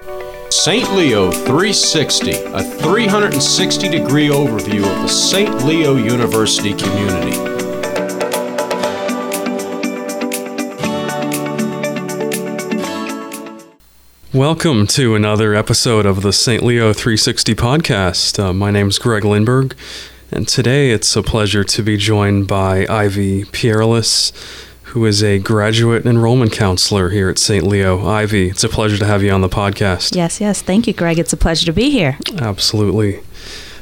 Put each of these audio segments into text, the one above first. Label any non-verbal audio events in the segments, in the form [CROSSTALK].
St. Leo 360, a 360 degree overview of the St. Leo University community. Welcome to another episode of the St. Leo 360 podcast. Uh, my name is Greg Lindberg, and today it's a pleasure to be joined by Ivy Pierrelus, who is a graduate enrollment counselor here at St. Leo. Ivy, it's a pleasure to have you on the podcast. Yes, yes. Thank you, Greg. It's a pleasure to be here. Absolutely.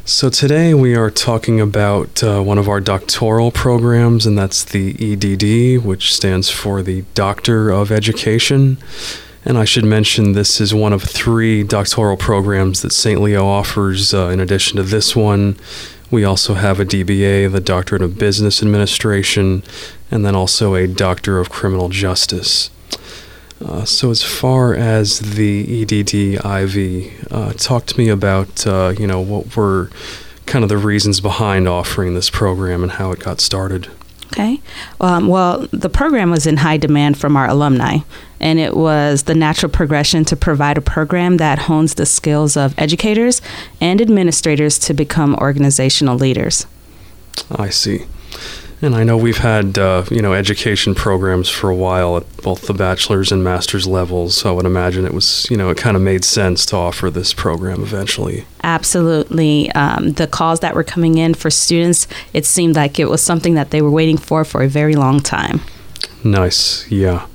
So, today we are talking about uh, one of our doctoral programs, and that's the EDD, which stands for the Doctor of Education. And I should mention this is one of three doctoral programs that St. Leo offers. Uh, in addition to this one, we also have a DBA, the Doctorate of Business Administration, and then also a Doctor of Criminal Justice. Uh, so, as far as the EDD Ivy, uh, talk to me about uh, you know what were kind of the reasons behind offering this program and how it got started. Okay. Um, well, the program was in high demand from our alumni, and it was the natural progression to provide a program that hones the skills of educators and administrators to become organizational leaders. I see. And I know we've had uh, you know education programs for a while at both the bachelor's and master's levels. So I would imagine it was you know it kind of made sense to offer this program eventually. Absolutely, um, the calls that were coming in for students, it seemed like it was something that they were waiting for for a very long time. Nice, yeah.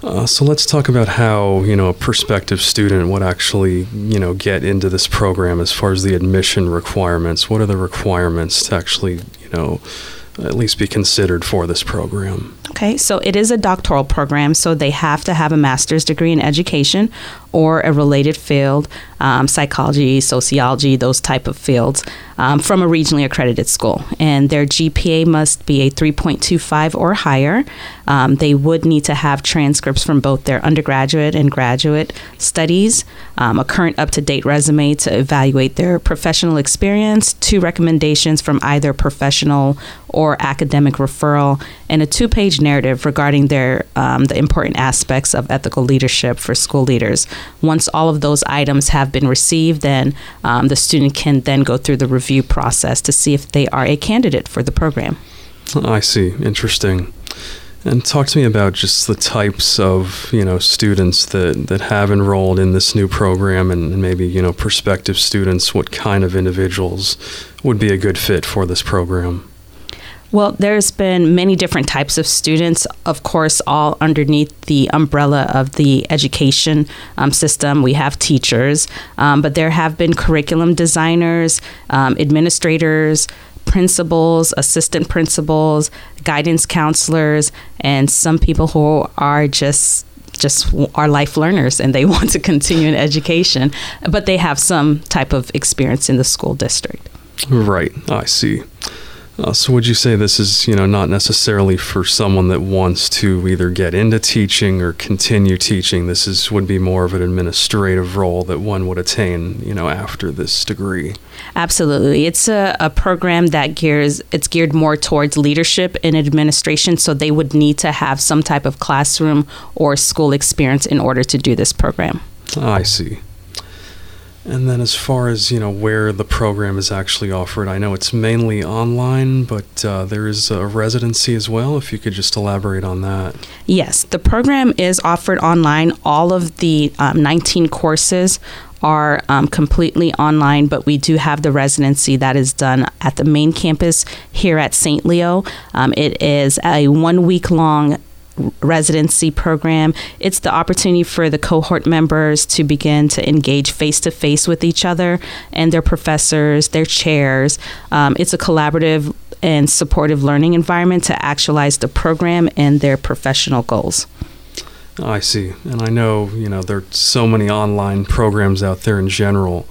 Uh, so let's talk about how you know a prospective student would actually you know get into this program as far as the admission requirements. What are the requirements to actually you know at least be considered for this program? Okay, so it is a doctoral program, so they have to have a master's degree in education or a related field, um, psychology, sociology, those type of fields, um, from a regionally accredited school. And their GPA must be a 3.25 or higher. Um, they would need to have transcripts from both their undergraduate and graduate studies, um, a current up to date resume to evaluate their professional experience, two recommendations from either professional or academic referral, and a two page narrative regarding their um, the important aspects of ethical leadership for school leaders. Once all of those items have been received, then um, the student can then go through the review process to see if they are a candidate for the program. I see. Interesting. And talk to me about just the types of you know students that, that have enrolled in this new program, and maybe you know prospective students. What kind of individuals would be a good fit for this program? Well, there's been many different types of students, of course, all underneath the umbrella of the education um, system. We have teachers, um, but there have been curriculum designers, um, administrators, principals, assistant principals, guidance counselors, and some people who are just just are life learners and they [LAUGHS] want to continue in education, but they have some type of experience in the school district. Right, I see. Uh, so would you say this is, you know, not necessarily for someone that wants to either get into teaching or continue teaching? This is would be more of an administrative role that one would attain, you know, after this degree. Absolutely, it's a, a program that gears it's geared more towards leadership and administration. So they would need to have some type of classroom or school experience in order to do this program. I see. And then, as far as you know, where the program is actually offered, I know it's mainly online, but uh, there is a residency as well. If you could just elaborate on that. Yes, the program is offered online. All of the um, 19 courses are um, completely online, but we do have the residency that is done at the main campus here at St. Leo. Um, it is a one week long residency program. It's the opportunity for the cohort members to begin to engage face to face with each other and their professors, their chairs. Um, it's a collaborative and supportive learning environment to actualize the program and their professional goals. I see. And I know, you know, there are so many online programs out there in general.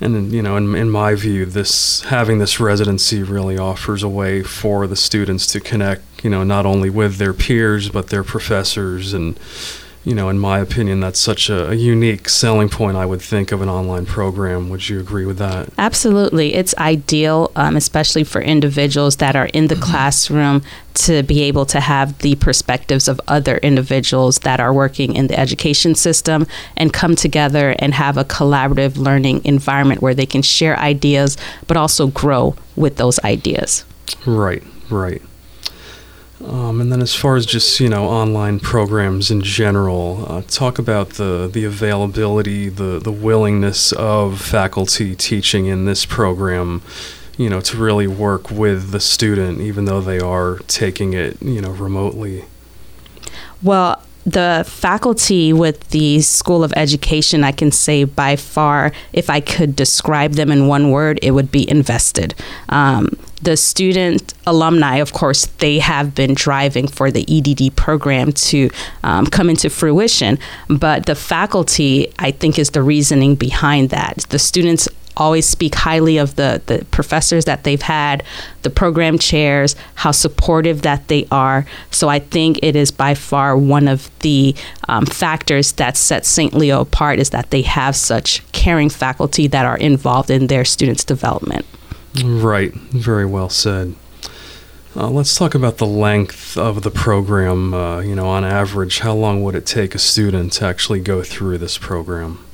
And you know, in, in my view, this having this residency really offers a way for the students to connect, you know, not only with their peers but their professors and you know, in my opinion, that's such a, a, unique selling point, I would think, of an online program. Would you agree with that? Absolutely. It's ideal, um, especially for individuals that are in the classroom, to be able to have the perspectives of other individuals that are working in the education system and come together and have a collaborative learning environment where they can share ideas, but also grow with those ideas. Right, right. Um, and then, as far as just you know, online programs in general, uh, talk about the the availability, the the willingness of faculty teaching in this program, you know, to really work with the student, even though they are taking it, you know, remotely. Well, the faculty with the School of Education, I can say by far, if I could describe them in one word, it would be invested. Um, the student alumni, of course, they have been driving for the EDD program to um, come into fruition, but the faculty, I think, is the reasoning behind that. The students always speak highly of the, the professors that they've had, the program chairs, how supportive that they are. So I think it is by far one of the um, factors that sets St. Leo apart is that they have such caring faculty that are involved in their students' development. Right, very well said. Uh, let's talk about the length of the program. Uh, you know, on average, how long would it take a student to actually go through this program?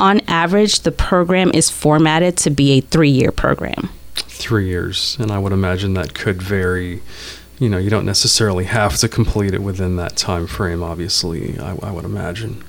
on average, the program is formatted to be a three year program. Three years. And I would imagine that could vary. You know, you don't necessarily have to complete it within that time frame, obviously, I, I would imagine.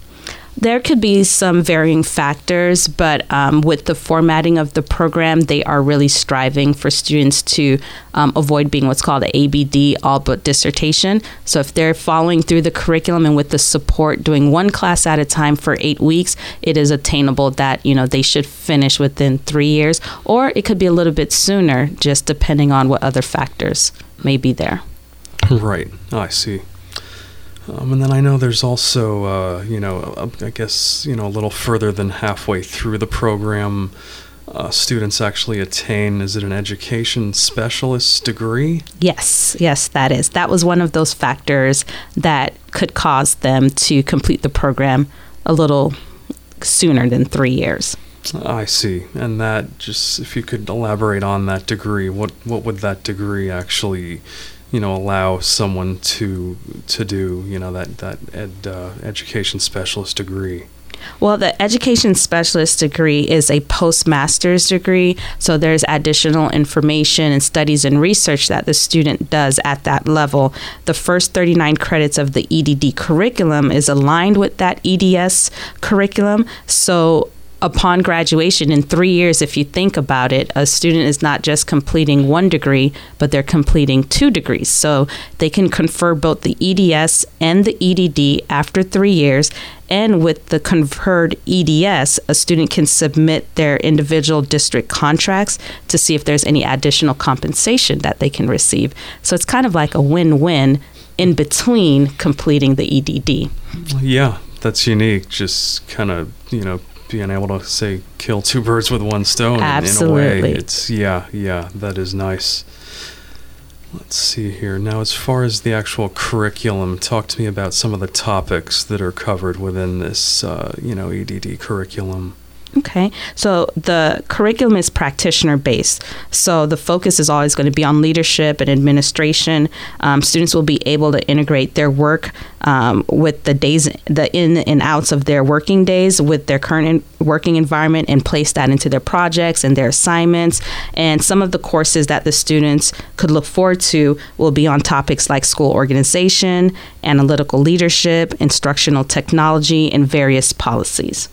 There could be some varying factors, but um, with the formatting of the program, they are really striving for students to um, avoid being what's called an ABD, all but dissertation. So if they're following through the curriculum and with the support, doing one class at a time for eight weeks, it is attainable that you know they should finish within three years, or it could be a little bit sooner, just depending on what other factors may be there. Right, I see. Um, and then I know there's also, uh, you know, I guess, you know, a little further than halfway through the program, uh, students actually attain, is it an education specialist degree? Yes, yes, that is. That was one of those factors that could cause them to complete the program a little sooner than three years. I see. And that just, if you could elaborate on that degree, what, what would that degree actually you know allow someone to to do you know that that ed, uh, education specialist degree well, the education specialist degree is a postmaster's degree, so there's additional information and studies and research that the student does at that level. The first 39 credits of the EDD curriculum is aligned with that EDS curriculum, so upon graduation in three years, if you think about it, a student is not just completing one degree, but they're completing two degrees. So they can confer both the EDS and the EDD after three years. And with the conferred EDS, a student can submit their individual district contracts to see if there's any additional compensation that they can receive. So it's kind of like a win win in between completing the EDD. Yeah, that's unique. Just kind of, you know, being able to say kill two [LAUGHS] birds with one stone Absolutely. in, in a way. It's yeah, yeah, that is nice. Let's see here. Now, as far as the actual curriculum, talk to me about some of the topics that are covered within this, uh, you know, EDD curriculum. Okay, so the curriculum is practitioner based. So the focus is always going to be on leadership and administration. Um, students will be able to integrate their work um, with the days, the in and outs of their working days with their current in working environment and place that into their projects and their assignments. And some of the courses that the students could look forward to will be on topics like school organization, analytical leadership, instructional technology, and various policies.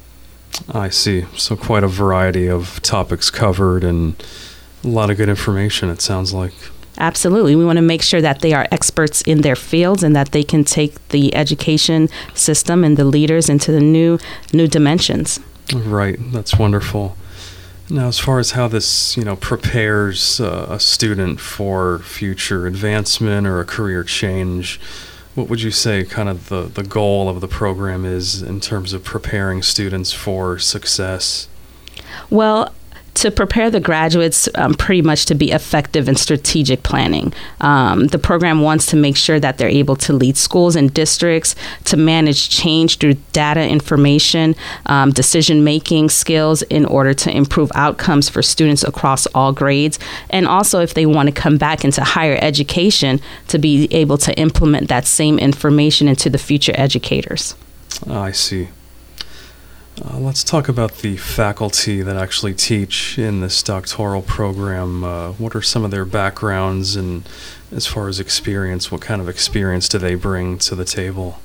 I see. So quite a variety of topics covered and a lot of good information, it sounds like. Absolutely. We want to make sure that they are experts in their fields and that they can take the education system and the leaders into the new new dimensions. Right. That's wonderful. Now, as far as how this, you know, prepares uh, a student for future advancement or a career change, what would you say kind of the, the goal of the program is in terms of preparing students for success? Well, to prepare the graduates um, pretty much to be effective in strategic planning. Um, the program wants to make sure that they're able to lead schools and districts, to manage change through data information, um, decision making skills in order to improve outcomes for students across all grades, and also if they want to come back into higher education, to be able to implement that same information into the future educators. Oh, I see. Uh, let's talk about the faculty that actually teach in this doctoral program. Uh, what are some of their backgrounds, and as far as experience, what kind of experience do they bring to the table?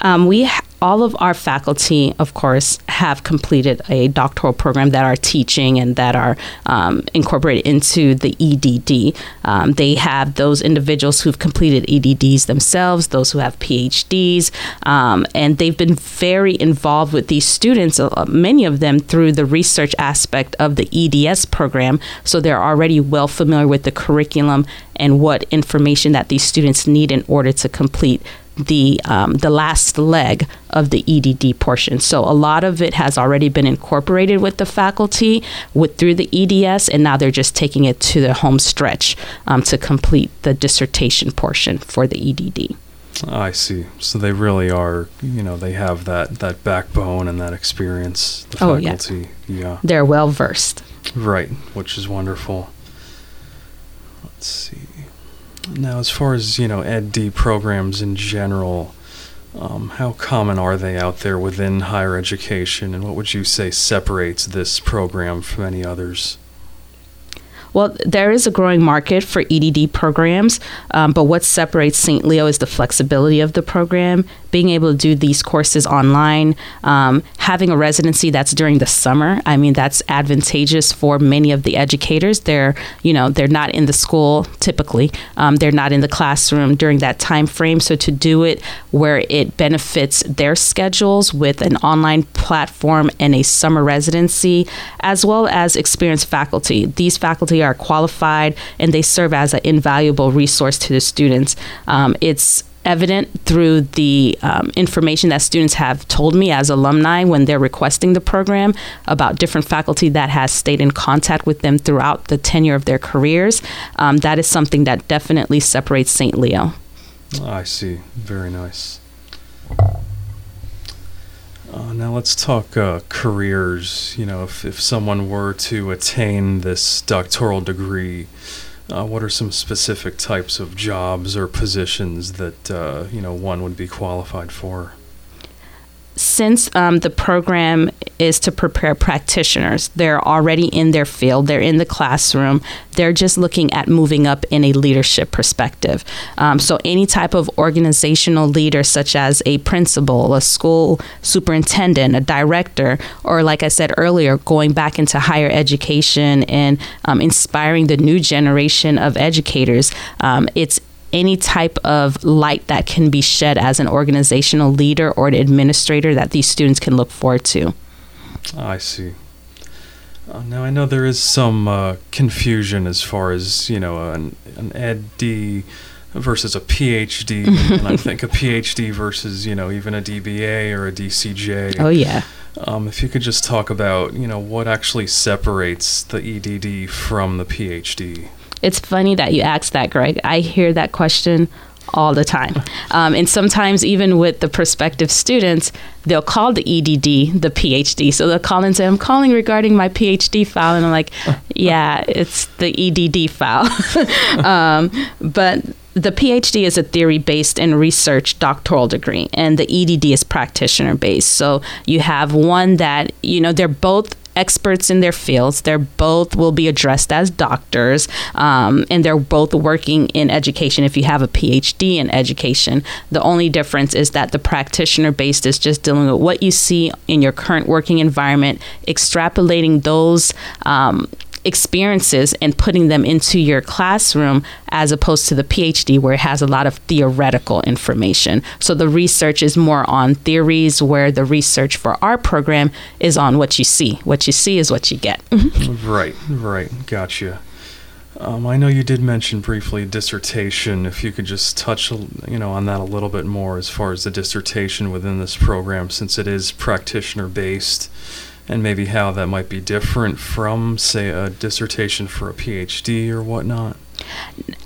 Um, we all of our faculty, of course, have completed a doctoral program that are teaching and that are um, incorporated into the EDD. Um, they have those individuals who've completed EDDs themselves, those who have PhDs, um, and they've been very involved with these students, uh, many of them through the research aspect of the EDS program. So they're already well familiar with the curriculum and what information that these students need in order to complete the um, the last leg of the EDD portion. So a lot of it has already been incorporated with the faculty with through the EDS, and now they're just taking it to the home stretch um, to complete the dissertation portion for the EDD. I see. So they really are, you know, they have that that backbone and that experience. The oh, faculty, yeah. yeah. They're well versed. Right, which is wonderful. Let's see. Now, as far as you know, EdD programs in general, um, how common are they out there within higher education, and what would you say separates this program from any others? Well, there is a growing market for EDD programs, um, but what separates St. Leo is the flexibility of the program, being able to do these courses online, um, having a residency that's during the summer. I mean, that's advantageous for many of the educators. They're, you know, they're not in the school typically. Um, they're not in the classroom during that time frame. So to do it where it benefits their schedules with an online platform and a summer residency, as well as experienced faculty. These faculty are qualified and they serve as an invaluable resource to the students. Um, it's evident through the um, information that students have told me as alumni when they're requesting the program about different faculty that has stayed in contact with them throughout the tenure of their careers. Um, that is something that definitely separates St. Leo. I see. Very nice. Uh, now let's talk uh, careers. You know, if, if someone were to attain this doctoral degree, uh, what are some specific types of jobs or positions that uh, you know one would be qualified for? Since um, the program is to prepare practitioners, they're already in their field, they're in the classroom, they're just looking at moving up in a leadership perspective. Um, so, any type of organizational leader, such as a principal, a school superintendent, a director, or like I said earlier, going back into higher education and um, inspiring the new generation of educators, um, it's any type of light that can be shed as an organizational leader or an administrator that these students can look forward to. I see. Uh, now I know there is some uh, confusion as far as you know an an EdD versus a PhD, and [LAUGHS] I think a PhD versus you know even a DBA or a DCJ. Oh yeah. Um, if you could just talk about you know what actually separates the EDD from the PhD. It's funny that you asked that, Greg. I hear that question all the time. Um, and sometimes, even with the prospective students, they'll call the EDD the PhD. So they'll call and say, I'm calling regarding my PhD file. And I'm like, yeah, it's the EDD file. [LAUGHS] um, but the PhD is a theory based and research doctoral degree, and the EDD is practitioner based. So you have one that, you know, they're both experts in their fields. They're both will be addressed as doctors, um, and they're both working in education. If you have a PhD in education, the only difference is that the practitioner based is just dealing with what you see in your current working environment, extrapolating those um, experiences and putting them into your classroom as opposed to the PhD where it has a lot of theoretical information. So the research is more on theories where the research for our program is on what you see. What you see is what you get. Mm-hmm. Right, right. Gotcha. Um, I know you did mention briefly dissertation. If you could just touch, you know, on that a little bit more as far as the dissertation within this program, since it is practitioner based and maybe how that might be different from, say, a dissertation for a PhD or whatnot?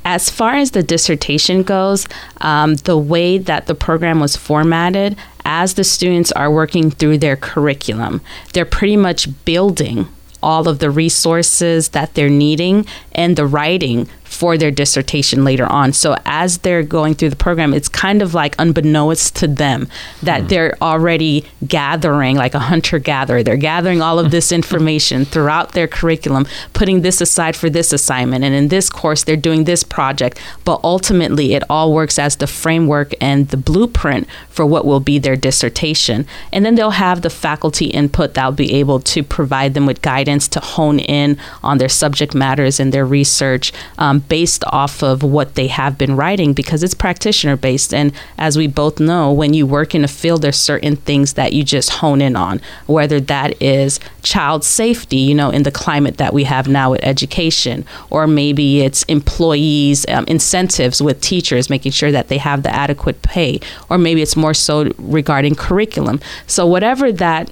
As far as the dissertation goes, um, the way that the program was formatted, as the students are working through their curriculum, they're pretty much building all of the resources that they're needing and the writing for their dissertation later on. So as they're going through the program, it's kind of like unbeknownst to them that mm. they're already gathering, like a hunter gatherer. They're gathering all of this [LAUGHS] information throughout their curriculum, putting this aside for this assignment. And in this course, they're doing this project. But ultimately, it all works as the framework and the blueprint for what will be their dissertation. And then they'll have the faculty input that'll be able to provide them with guidance to hone in on their subject matters and their research. Um, based off of what they have been writing because it's practitioner based. And as we both know, when you work in a field, there's certain things that you just hone in on, whether that is child safety, you know, in the climate that we have now with education, or maybe it's employees' um, incentives with teachers, making sure that they have the adequate pay, or maybe it's more so regarding curriculum. So, whatever that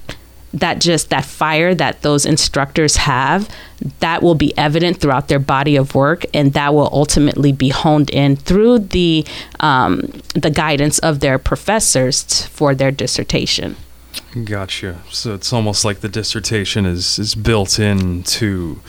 that just that fire that those instructors have that will be evident throughout their body of work and that will ultimately be honed in through the um, the guidance of their professors t- for their dissertation. Gotcha. So it's almost like the dissertation is is built into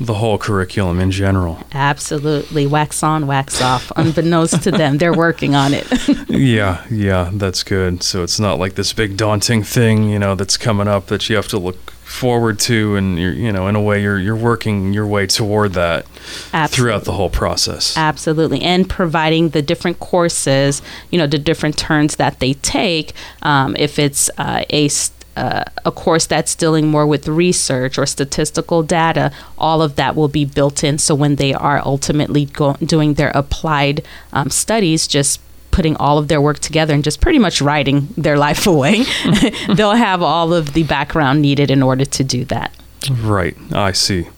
the whole curriculum in general. Absolutely. Wax on, wax off. [LAUGHS] Unbeknownst to them, they're working on it. [LAUGHS] yeah, yeah, that's good. So it's not like this big daunting thing, you know, that's coming up that you have to look forward to and you're you know in a way you're you're working your way toward that Absolutely. throughout the whole process Absolutely, and providing the different courses, you know, the different turns that they take. Um, if it's uh, a st- uh, a course that's dealing more with research or statistical data, all of that will be built in. So when they are ultimately go- doing their applied um, studies, just putting all of their work together and just pretty much writing their [LAUGHS] life away, [LAUGHS] they'll have all of the background needed in order to do that. Right, I see.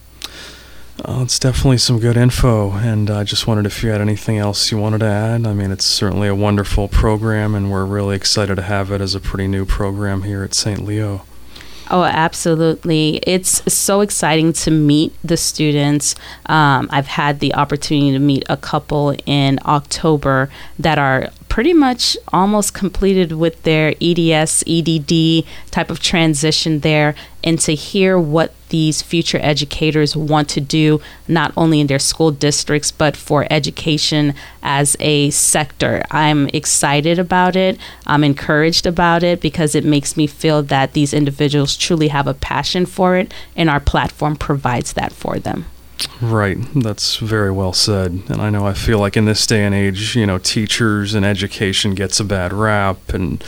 Uh, it's definitely some good info, and I just wondered if you had anything else you wanted to add. I mean, it's certainly a wonderful program, and we're really excited to have it as a pretty new program here at St. Leo. Oh, absolutely. It's so exciting to meet the students. Um, I've had the opportunity to meet a couple in October that are pretty much almost completed with their EDS, EDD type of transition there, and to hear what these future educators want to do, not only in their school districts, but for education as a sector. I'm excited about it. I'm encouraged about it because it makes me feel that these individuals truly have a passion for it, and our platform provides that for them. Right. That's very well said. And I know I feel like in this day and age, you know, teachers and education gets a bad rap and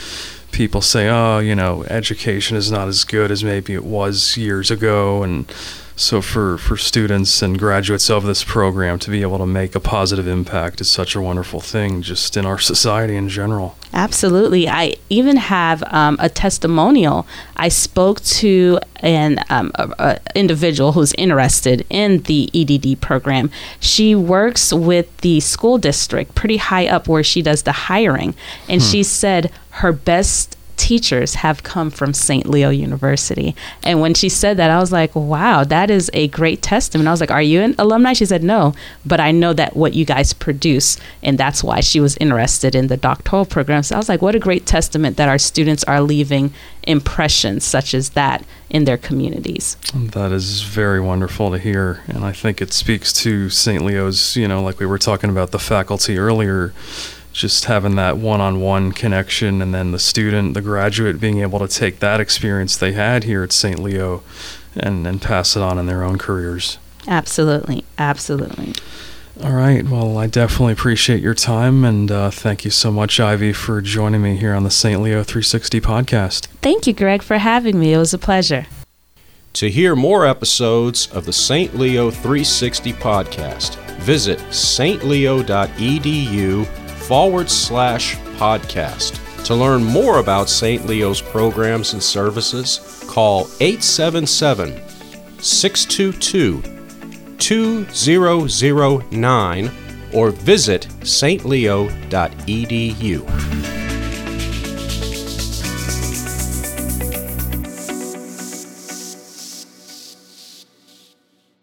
people say, "Oh, you know, education is not as good as maybe it was years ago." And so for, for students and graduates of this program to be able to make a positive impact is such a wonderful thing just in our society in general. Absolutely. I even have um, a testimonial. I spoke to an um, a, a individual who's interested in the EDD program. She works with the school district pretty high up where she does the hiring. And hmm. she said her best teachers have come from St. Leo University. And when she said that, I was like, wow, that is a great testament. I was like, are you an alumni? She said, no, but I know that what you guys produce. And that's why she was interested in the doctoral program. So I was like, what a great testament that our students are leaving impressions such as that in their communities. That is very wonderful to hear. And I think it speaks to St. Leo's, you know, like we were talking about the faculty earlier just having that one-on-one connection and then the student the graduate being able to take that experience they had here at st leo and, and pass it on in their own careers. Absolutely absolutely. All right well i definitely appreciate your time and uh, thank you so much ivy for joining me here on the st leo 360 podcast. Thank you greg for having me. It was a pleasure. To hear more episodes of the st leo 360 podcast visit stleo.edu forward slash podcast. To learn more about St. Leo's programs and services, call 877 622 2009 or visit stleo.edu.